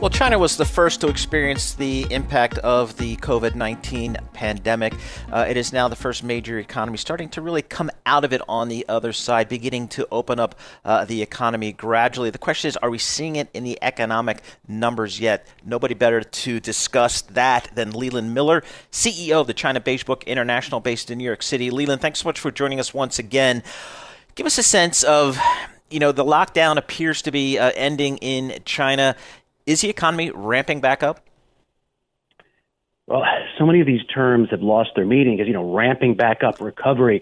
Well, China was the first to experience the impact of the COVID 19 pandemic. Uh, it is now the first major economy starting to really come out of it on the other side, beginning to open up uh, the economy gradually. The question is are we seeing it in the economic numbers yet? Nobody better to discuss that than Leland Miller, CEO of the China Beige Book International, based in New York City. Leland, thanks so much for joining us once again. Give us a sense of you know, the lockdown appears to be uh, ending in China. Is the economy ramping back up? Well, so many of these terms have lost their meaning because, you know, ramping back up, recovery.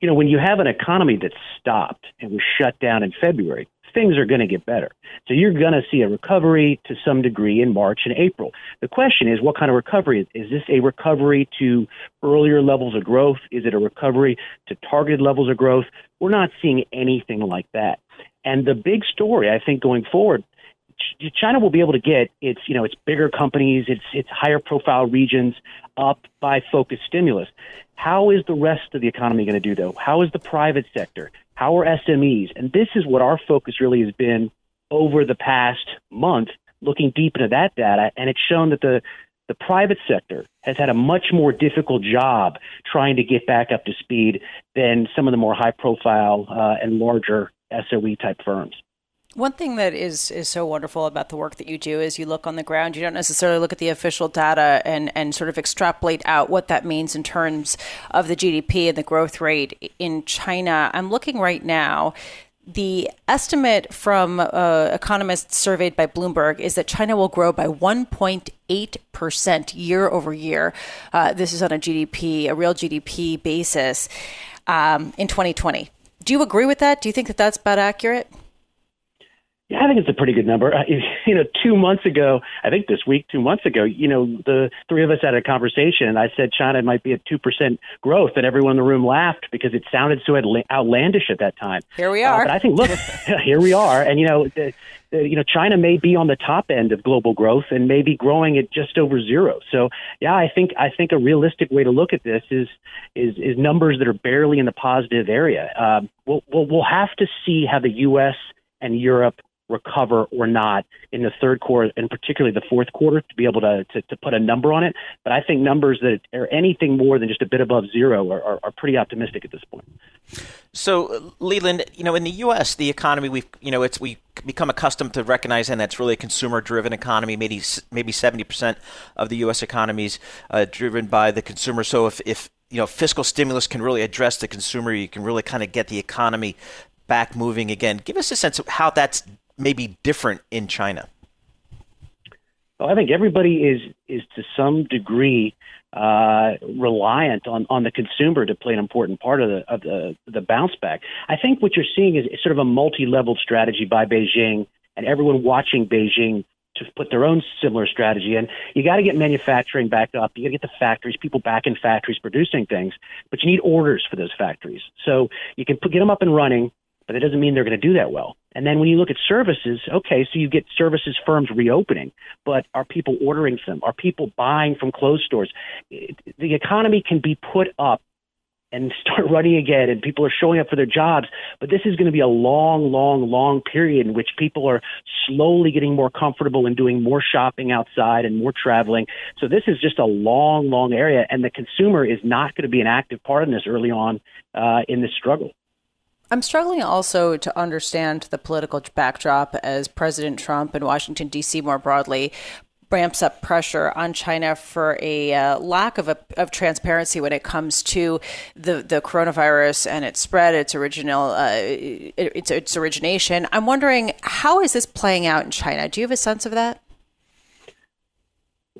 You know, when you have an economy that's stopped and was shut down in February, things are going to get better. So you're going to see a recovery to some degree in March and April. The question is, what kind of recovery? Is this a recovery to earlier levels of growth? Is it a recovery to targeted levels of growth? We're not seeing anything like that. And the big story, I think, going forward China will be able to get its, you know, its bigger companies, its its higher profile regions up by focused stimulus. How is the rest of the economy going to do though? How is the private sector? How are SMEs? And this is what our focus really has been over the past month, looking deep into that data, and it's shown that the the private sector has had a much more difficult job trying to get back up to speed than some of the more high profile uh, and larger SOE type firms. One thing that is is so wonderful about the work that you do is you look on the ground. You don't necessarily look at the official data and and sort of extrapolate out what that means in terms of the GDP and the growth rate in China. I'm looking right now. The estimate from uh, economists surveyed by Bloomberg is that China will grow by 1.8% year over year. Uh, this is on a GDP, a real GDP basis um, in 2020. Do you agree with that? Do you think that that's about accurate? Yeah, I think it's a pretty good number. Uh, you know, two months ago, I think this week, two months ago, you know, the three of us had a conversation, and I said China might be at two percent growth, and everyone in the room laughed because it sounded so outlandish at that time. Here we are. Uh, but I think, look, here we are, and you know, the, the, you know, China may be on the top end of global growth and may be growing at just over zero. So, yeah, I think I think a realistic way to look at this is is is numbers that are barely in the positive area. Um, we'll, we'll we'll have to see how the U.S. and Europe recover or not in the third quarter and particularly the fourth quarter to be able to, to, to, put a number on it. But I think numbers that are anything more than just a bit above zero are, are, are pretty optimistic at this point. So, Leland, you know, in the U.S., the economy we've, you know, it's we become accustomed to recognizing that's really a consumer-driven economy. Maybe maybe seventy percent of the U.S. economy is uh, driven by the consumer. So, if if you know fiscal stimulus can really address the consumer, you can really kind of get the economy back moving again. Give us a sense of how that's maybe different in China? Well, I think everybody is is to some degree uh, reliant on, on the consumer to play an important part of the of the the bounce back. I think what you're seeing is sort of a multi-level strategy by Beijing and everyone watching Beijing to put their own similar strategy in. You got to get manufacturing back up. You got to get the factories, people back in factories producing things, but you need orders for those factories. So you can put, get them up and running but it doesn't mean they're going to do that well. And then when you look at services, okay, so you get services firms reopening, but are people ordering them? Are people buying from closed stores? The economy can be put up and start running again and people are showing up for their jobs. But this is going to be a long, long, long period in which people are slowly getting more comfortable and doing more shopping outside and more traveling. So this is just a long, long area. And the consumer is not going to be an active part in this early on uh, in this struggle. I'm struggling also to understand the political backdrop as President Trump and Washington, D.C. more broadly ramps up pressure on China for a uh, lack of, a, of transparency when it comes to the, the coronavirus and its spread, its original, uh, its, its origination. I'm wondering how is this playing out in China? Do you have a sense of that?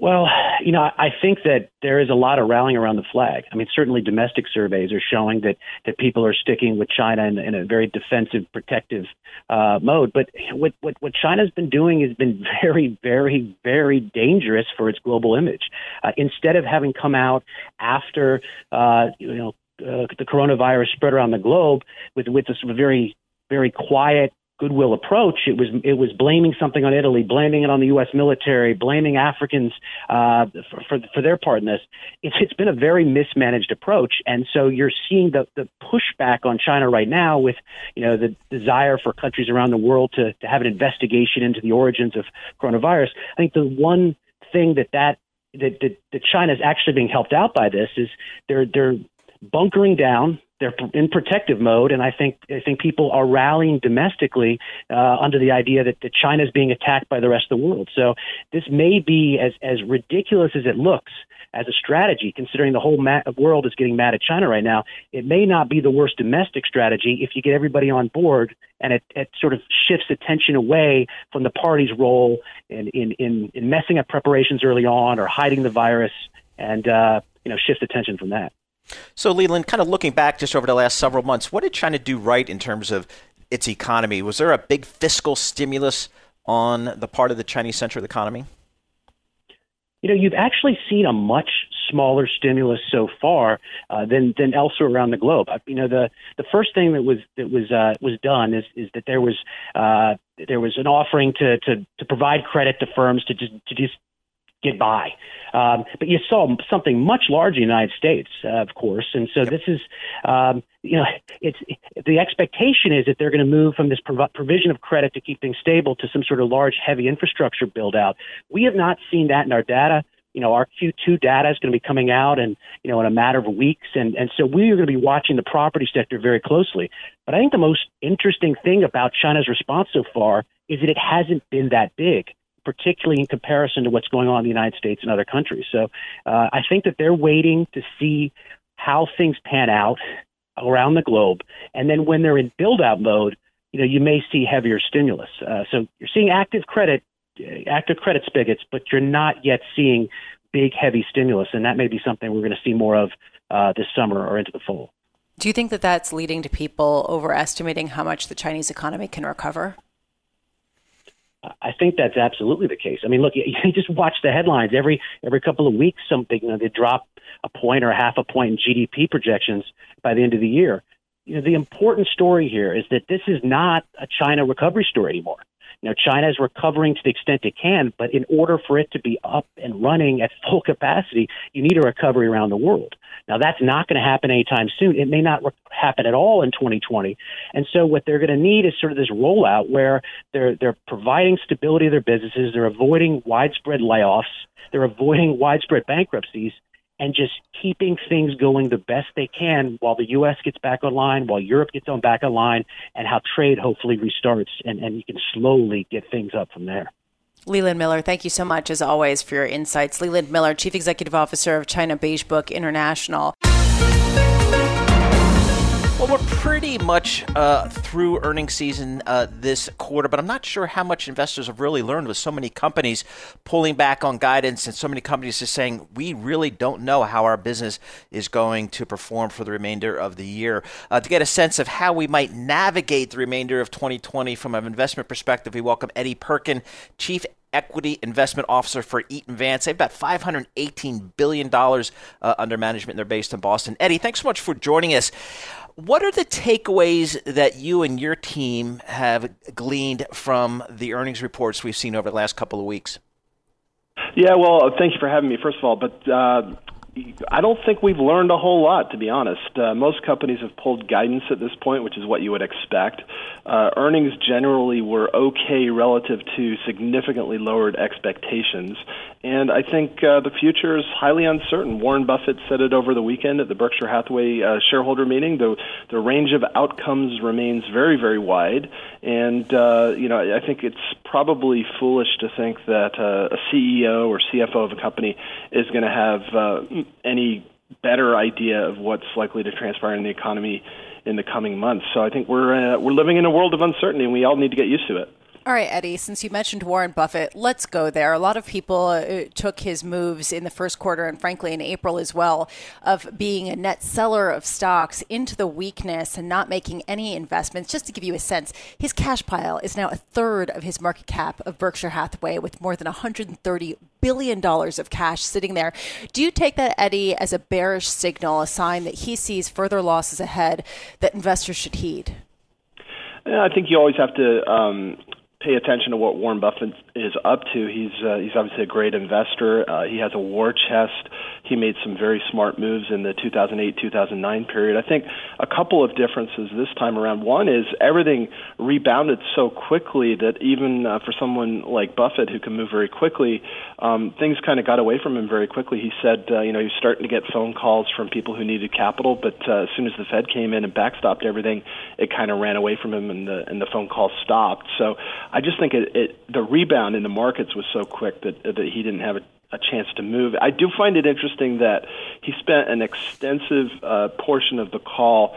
Well, you know, I think that there is a lot of rallying around the flag. I mean, certainly domestic surveys are showing that that people are sticking with China in, in a very defensive, protective uh, mode. But what, what what China's been doing has been very, very, very dangerous for its global image. Uh, instead of having come out after, uh, you know, uh, the coronavirus spread around the globe with with this very, very quiet goodwill approach. It was it was blaming something on Italy, blaming it on the U.S. military, blaming Africans uh, for, for, for their part in this. It's it's been a very mismanaged approach, and so you're seeing the the pushback on China right now with you know the desire for countries around the world to to have an investigation into the origins of coronavirus. I think the one thing that that that, that, that China is actually being helped out by this is they're they're bunkering down they're in protective mode, and I think I think people are rallying domestically uh, under the idea that, that China is being attacked by the rest of the world. So this may be as as ridiculous as it looks as a strategy, considering the whole world is getting mad at China right now. It may not be the worst domestic strategy if you get everybody on board, and it, it sort of shifts attention away from the party's role in in in, in messing up preparations early on or hiding the virus, and uh, you know shifts attention from that. So, Leland, kind of looking back just over the last several months, what did China do right in terms of its economy? Was there a big fiscal stimulus on the part of the Chinese central economy? You know, you've actually seen a much smaller stimulus so far uh, than than elsewhere around the globe. Uh, you know, the the first thing that was that was uh, was done is is that there was uh, there was an offering to to to provide credit to firms to just to just get by. Um, but you saw something much larger in the United States, uh, of course, and so this is, um, you know, it's the expectation is that they're going to move from this prov- provision of credit to keep things stable to some sort of large, heavy infrastructure build out. We have not seen that in our data. You know, our Q2 data is going to be coming out, and you know, in a matter of weeks, and and so we are going to be watching the property sector very closely. But I think the most interesting thing about China's response so far is that it hasn't been that big particularly in comparison to what's going on in the United States and other countries. So uh, I think that they're waiting to see how things pan out around the globe, and then when they're in build-out mode, you know, you may see heavier stimulus. Uh, so you're seeing active credit, uh, active credit spigots, but you're not yet seeing big, heavy stimulus, and that may be something we're going to see more of uh, this summer or into the fall. Do you think that that's leading to people overestimating how much the Chinese economy can recover? I think that's absolutely the case. I mean, look, you just watch the headlines every every couple of weeks. Something you know, they drop a point or a half a point in GDP projections by the end of the year. You know, the important story here is that this is not a China recovery story anymore. You know, China is recovering to the extent it can, but in order for it to be up and running at full capacity, you need a recovery around the world. Now, that's not going to happen anytime soon. It may not re- happen at all in 2020. And so, what they're going to need is sort of this rollout where they're they're providing stability to their businesses, they're avoiding widespread layoffs, they're avoiding widespread bankruptcies, and just keeping things going the best they can while the U.S. gets back online, while Europe gets on back online, and how trade hopefully restarts, and, and you can slowly get things up from there. Leland Miller, thank you so much, as always, for your insights. Leland Miller, Chief Executive Officer of China Beige Book International. Well, we're pretty much uh, through earnings season uh, this quarter, but I'm not sure how much investors have really learned with so many companies pulling back on guidance and so many companies just saying we really don't know how our business is going to perform for the remainder of the year. Uh, to get a sense of how we might navigate the remainder of 2020 from an investment perspective, we welcome Eddie Perkin, Chief equity investment officer for Eaton Vance. They've got $518 billion uh, under management. They're based in Boston. Eddie, thanks so much for joining us. What are the takeaways that you and your team have gleaned from the earnings reports we've seen over the last couple of weeks? Yeah, well, thank you for having me, first of all. But uh, I don't think we've learned a whole lot, to be honest. Uh, most companies have pulled guidance at this point, which is what you would expect. Uh, earnings generally were okay relative to significantly lowered expectations. And I think uh, the future is highly uncertain. Warren Buffett said it over the weekend at the Berkshire Hathaway uh, shareholder meeting. The, the range of outcomes remains very, very wide. And, uh, you know, I think it's probably foolish to think that uh, a CEO or CFO of a company is going to have any better idea of what's likely to transpire in the economy in the coming months. So I think we're uh, we're living in a world of uncertainty, and we all need to get used to it. All right, Eddie, since you mentioned Warren Buffett, let's go there. A lot of people uh, took his moves in the first quarter and frankly in April as well of being a net seller of stocks into the weakness and not making any investments. Just to give you a sense, his cash pile is now a third of his market cap of Berkshire Hathaway with more than 130 billion dollars of cash sitting there. Do you take that Eddie as a bearish signal, a sign that he sees further losses ahead that investors should heed? I think you always have to um, pay attention to what Warren Buffett is up to. He's uh, he's obviously a great investor. Uh, he has a war chest. He made some very smart moves in the 2008-2009 period. I think a couple of differences this time around. One is everything rebounded so quickly that even uh, for someone like Buffett who can move very quickly, um, things kind of got away from him very quickly. He said, uh, you know, he was starting to get phone calls from people who needed capital, but uh, as soon as the Fed came in and backstopped everything, it kind of ran away from him, and the and the phone calls stopped. So I just think it, it the rebound in the markets was so quick that that he didn't have a a chance to move. I do find it interesting that he spent an extensive uh, portion of the call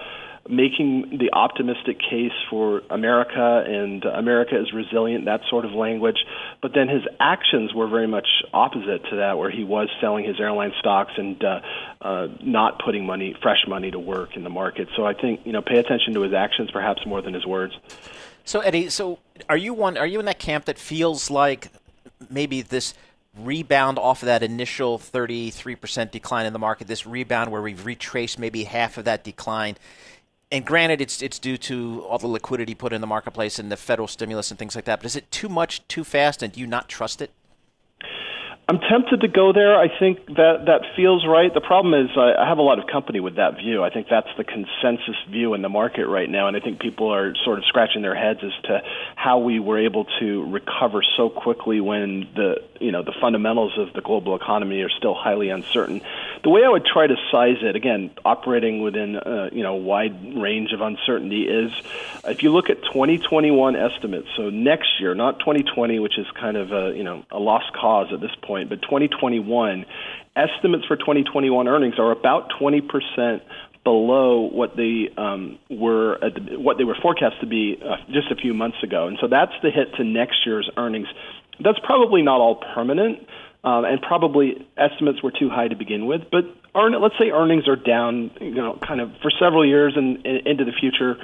making the optimistic case for America and America is resilient, that sort of language. But then his actions were very much opposite to that, where he was selling his airline stocks and uh, uh, not putting money, fresh money, to work in the market. So I think you know, pay attention to his actions perhaps more than his words. So Eddie, so are you one? Are you in that camp that feels like maybe this rebound off of that initial 33% decline in the market, this rebound where we've retraced maybe half of that decline? And granted, it's it's due to all the liquidity put in the marketplace and the federal stimulus and things like that. But is it too much, too fast, and do you not trust it? I'm tempted to go there. I think that that feels right. The problem is I, I have a lot of company with that view. I think that's the consensus view in the market right now, and I think people are sort of scratching their heads as to how we were able to recover so quickly when the you know the fundamentals of the global economy are still highly uncertain. The way I would try to size it, again, operating within uh, you know wide range of uncertainty, is if you look at 2021 estimates, so next year, not 2020, which is kind of a you know a lost cause at this point but 2021 estimates for 2021 earnings are about 20 percent below what they um, were the, what they were forecast to be uh, just a few months ago, and so that's the hit to next year's earnings. That's probably not all permanent, um, and probably estimates were too high to begin with. But earn, let's say earnings are down, you know, kind of for several years and into the future,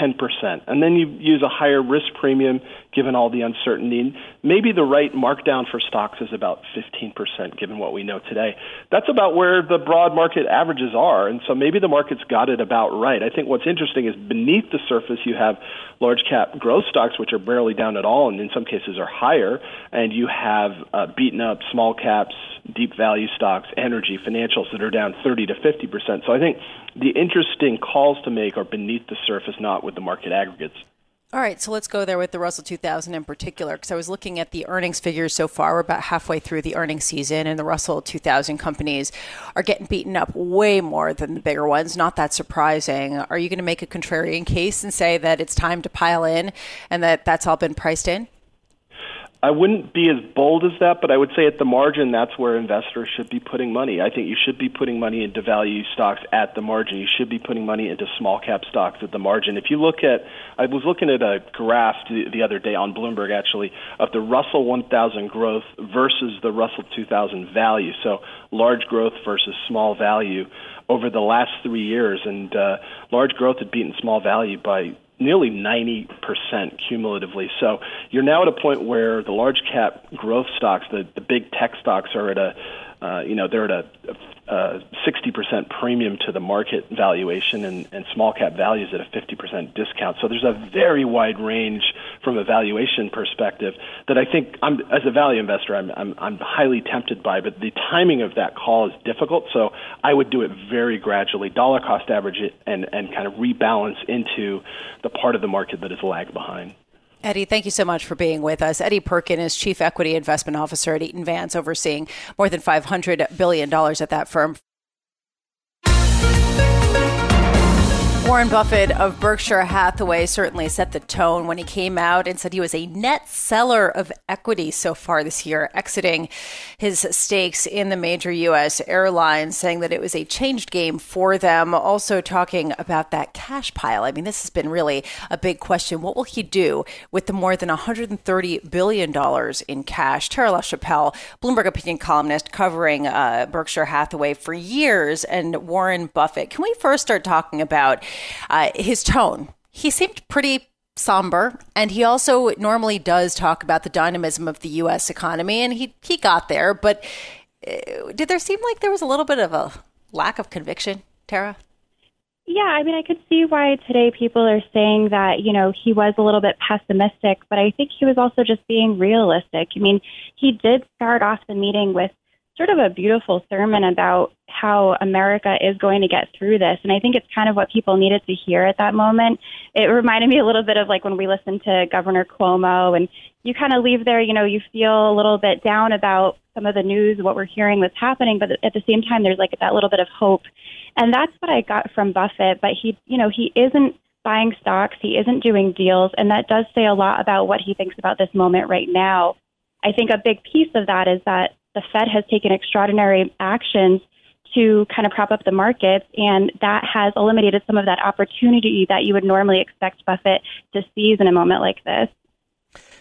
10%. And then you use a higher risk premium given all the uncertainty. Maybe the right markdown for stocks is about 15% given what we know today. That's about where the broad market averages are. And so maybe the market's got it about right. I think what's interesting is beneath the surface you have large cap growth stocks, which are barely down at all and in some cases are higher. And you have uh, beaten up small caps, deep value stocks, energy, financials that are down 30 to 50%. So I think the interesting calls to make are beneath the surface, not with the market aggregates. All right, so let's go there with the Russell 2000 in particular, because I was looking at the earnings figures so far. We're about halfway through the earnings season, and the Russell 2000 companies are getting beaten up way more than the bigger ones. Not that surprising. Are you going to make a contrarian case and say that it's time to pile in and that that's all been priced in? I wouldn't be as bold as that, but I would say at the margin, that's where investors should be putting money. I think you should be putting money into value stocks at the margin. You should be putting money into small cap stocks at the margin. If you look at, I was looking at a graph the other day on Bloomberg actually of the Russell 1000 growth versus the Russell 2000 value. So large growth versus small value over the last three years, and uh, large growth had beaten small value by nearly 90% cumulatively. So you're now at a point where the large cap growth stocks, the, the big tech stocks, are at a uh, you know, they're at a, a 60% premium to the market valuation and, and small cap values at a 50% discount. So there's a very wide range from a valuation perspective that I think I'm, as a value investor, I'm, I'm, I'm highly tempted by, but the timing of that call is difficult. So I would do it very gradually, dollar cost average it and, and kind of rebalance into the part of the market that is lag behind. Eddie, thank you so much for being with us. Eddie Perkin is Chief Equity Investment Officer at Eaton Vance, overseeing more than $500 billion at that firm. Warren Buffett of Berkshire Hathaway certainly set the tone when he came out and said he was a net seller of equity so far this year, exiting his stakes in the major U.S. airlines, saying that it was a changed game for them. Also, talking about that cash pile. I mean, this has been really a big question. What will he do with the more than $130 billion in cash? Tara Lachapelle, Bloomberg opinion columnist covering uh, Berkshire Hathaway for years, and Warren Buffett. Can we first start talking about? Uh, his tone. He seemed pretty somber, and he also normally does talk about the dynamism of the U.S. economy, and he he got there. But uh, did there seem like there was a little bit of a lack of conviction, Tara? Yeah, I mean, I could see why today people are saying that, you know, he was a little bit pessimistic, but I think he was also just being realistic. I mean, he did start off the meeting with sort of a beautiful sermon about how America is going to get through this. And I think it's kind of what people needed to hear at that moment. It reminded me a little bit of like when we listened to Governor Cuomo and you kind of leave there, you know, you feel a little bit down about some of the news, what we're hearing that's happening, but at the same time, there's like that little bit of hope. And that's what I got from Buffett. But he, you know, he isn't buying stocks, he isn't doing deals. And that does say a lot about what he thinks about this moment right now. I think a big piece of that is that the Fed has taken extraordinary actions to kind of prop up the markets, and that has eliminated some of that opportunity that you would normally expect Buffett to seize in a moment like this.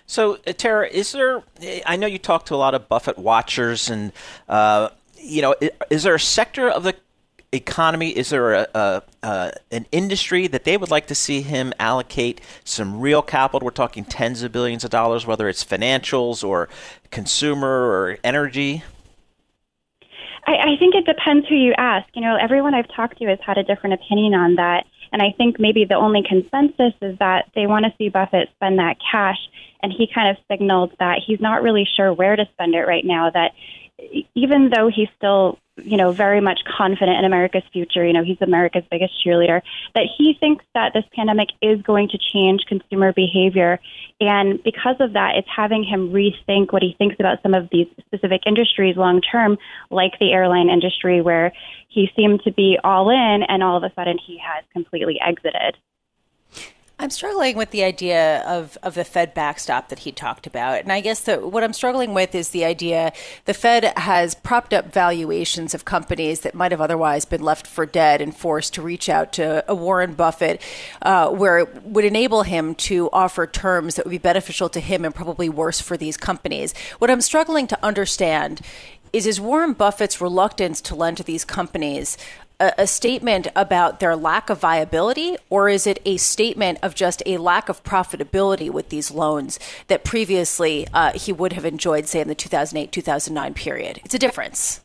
So, uh, Tara, is there? I know you talk to a lot of Buffett watchers, and uh, you know, is there a sector of the economy? Is there a, a, a, an industry that they would like to see him allocate some real capital? We're talking tens of billions of dollars, whether it's financials or consumer or energy. I, I think it depends who you ask. You know, everyone I've talked to has had a different opinion on that. And I think maybe the only consensus is that they want to see Buffett spend that cash. And he kind of signaled that he's not really sure where to spend it right now, that even though he's still you know, very much confident in America's future. You know, he's America's biggest cheerleader. That he thinks that this pandemic is going to change consumer behavior, and because of that, it's having him rethink what he thinks about some of these specific industries long term, like the airline industry, where he seemed to be all in, and all of a sudden he has completely exited. I'm struggling with the idea of, of the Fed backstop that he talked about. And I guess that what I'm struggling with is the idea the Fed has propped up valuations of companies that might have otherwise been left for dead and forced to reach out to a Warren Buffett, uh, where it would enable him to offer terms that would be beneficial to him and probably worse for these companies. What I'm struggling to understand is is Warren Buffett's reluctance to lend to these companies a, a, statement about their lack of viability, or is it a statement of just a lack of profitability with these loans that previously uh, he would have enjoyed, say, in the 2008 2009 period? It's a difference.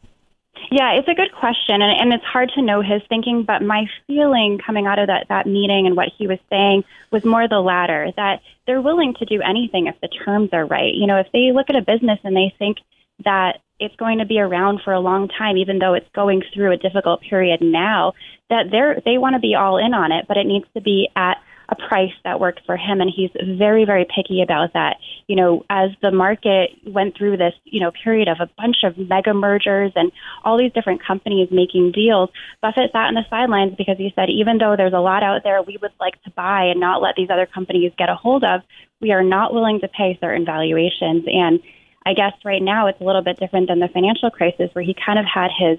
Yeah, it's a good question, and, and it's hard to know his thinking. But my feeling coming out of that, that meeting and what he was saying was more the latter that they're willing to do anything if the terms are right. You know, if they look at a business and they think that it's going to be around for a long time, even though it's going through a difficult period now, that they're they want to be all in on it, but it needs to be at a price that works for him. And he's very very picky about that. You know as the market went through this you know period of a bunch of mega mergers and all these different companies making deals Buffett sat on the sidelines because he said even though there's a lot out there we would like to buy and not let these other companies get a hold of we are not willing to pay certain valuations. And I guess right now it's a little bit different than the financial crisis where he kind of had his,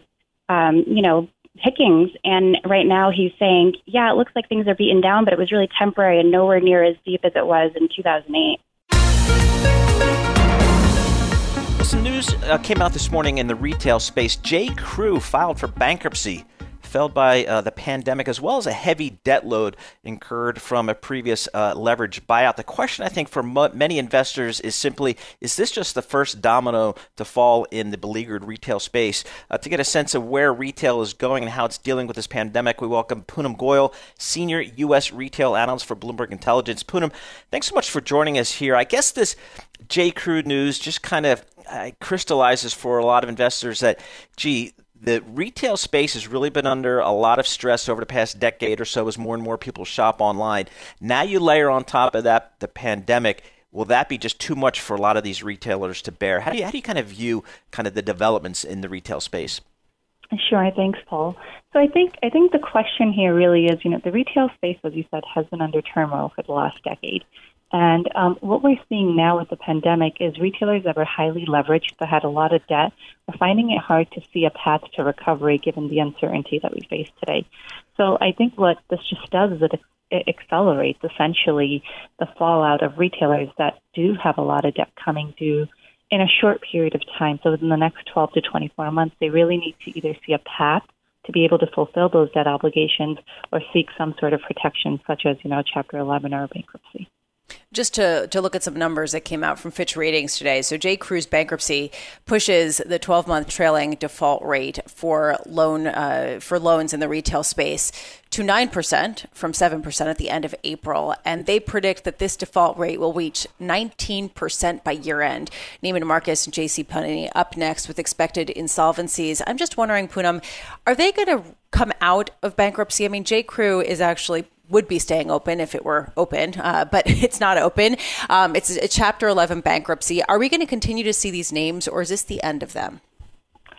um, you know, pickings. And right now he's saying, yeah, it looks like things are beaten down, but it was really temporary and nowhere near as deep as it was in 2008. Some news uh, came out this morning in the retail space. J. Crew filed for bankruptcy felled by uh, the pandemic, as well as a heavy debt load incurred from a previous uh, leverage buyout. The question, I think, for many investors is simply is this just the first domino to fall in the beleaguered retail space? Uh, to get a sense of where retail is going and how it's dealing with this pandemic, we welcome Poonam Goyal, Senior U.S. Retail Analyst for Bloomberg Intelligence. Poonam, thanks so much for joining us here. I guess this J. Crew news just kind of uh, crystallizes for a lot of investors that, gee, the retail space has really been under a lot of stress over the past decade or so as more and more people shop online. Now you layer on top of that the pandemic. Will that be just too much for a lot of these retailers to bear? How do you, how do you kind of view kind of the developments in the retail space? Sure, thanks, Paul. So I think I think the question here really is, you know, the retail space, as you said, has been under turmoil for the last decade. And um, what we're seeing now with the pandemic is retailers that were highly leveraged, that had a lot of debt, are finding it hard to see a path to recovery given the uncertainty that we face today. So I think what this just does is it, it accelerates essentially the fallout of retailers that do have a lot of debt coming due in a short period of time. So within the next 12 to 24 months, they really need to either see a path to be able to fulfill those debt obligations or seek some sort of protection, such as, you know, Chapter 11 or bankruptcy. Just to, to look at some numbers that came out from Fitch Ratings today. So J. Crew's bankruptcy pushes the 12 month trailing default rate for loan uh, for loans in the retail space to 9% from 7% at the end of April. And they predict that this default rate will reach 19% by year end. Neiman Marcus and J.C. Penney up next with expected insolvencies. I'm just wondering, Poonam, are they going to come out of bankruptcy? I mean, J. Crew is actually would be staying open if it were open, uh, but it's not open. Um, it's a Chapter 11 bankruptcy. Are we going to continue to see these names, or is this the end of them?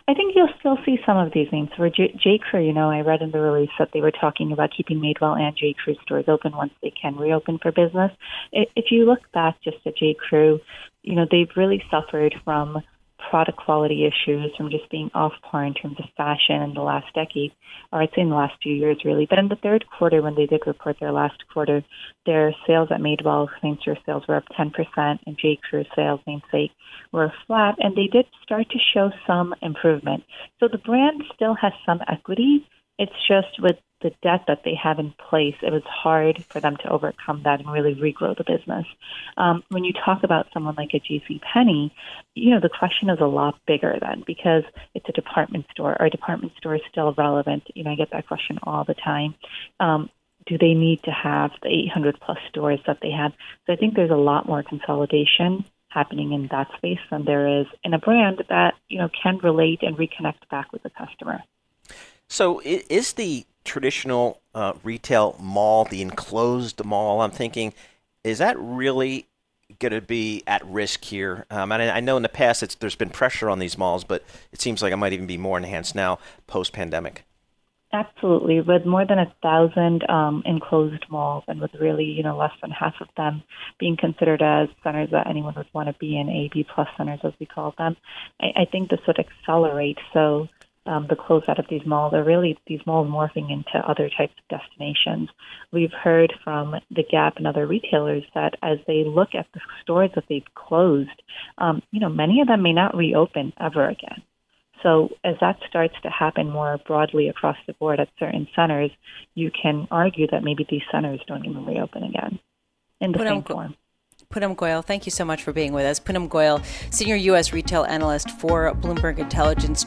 I think you'll still see some of these names. For J. J. Crew, you know, I read in the release that they were talking about keeping Madewell and J. Crew stores open once they can reopen for business. If you look back just at J. Crew, you know, they've really suffered from product quality issues from just being off par in terms of fashion in the last decade, or I'd say in the last few years, really. But in the third quarter, when they did report their last quarter, their sales at Madewell same store sales were up 10%, and J. Crew sales, namesake, were flat, and they did start to show some improvement. So the brand still has some equity. It's just with the debt that they have in place, it was hard for them to overcome that and really regrow the business. Um, when you talk about someone like a J.C. Penney, you know the question is a lot bigger then because it's a department store. Are department stores still relevant? You know, I get that question all the time. Um, do they need to have the 800 plus stores that they have? So I think there's a lot more consolidation happening in that space than there is in a brand that you know can relate and reconnect back with the customer. So is the traditional uh, retail mall, the enclosed mall, I'm thinking, is that really going to be at risk here? Um, and I, know in the past there's been pressure on these malls, but it seems like it might even be more enhanced now post pandemic. Absolutely, with more than a thousand um, enclosed malls, and with really, you know, less than half of them being considered as centers that anyone would want to be in, A, B plus centers as we call them, I, I think this would accelerate. So um, the closeout of these malls are really these malls morphing into other types of destinations. We've heard from the Gap and other retailers that as they look at the stores that they've closed, um, you know, many of them may not reopen ever again. So as that starts to happen more broadly across the board at certain centers, you can argue that maybe these centers don't even reopen again in the same form. Poonam Goyal, thank you so much for being with us. Poonam Goyal, Senior U.S. Retail Analyst for Bloomberg Intelligence.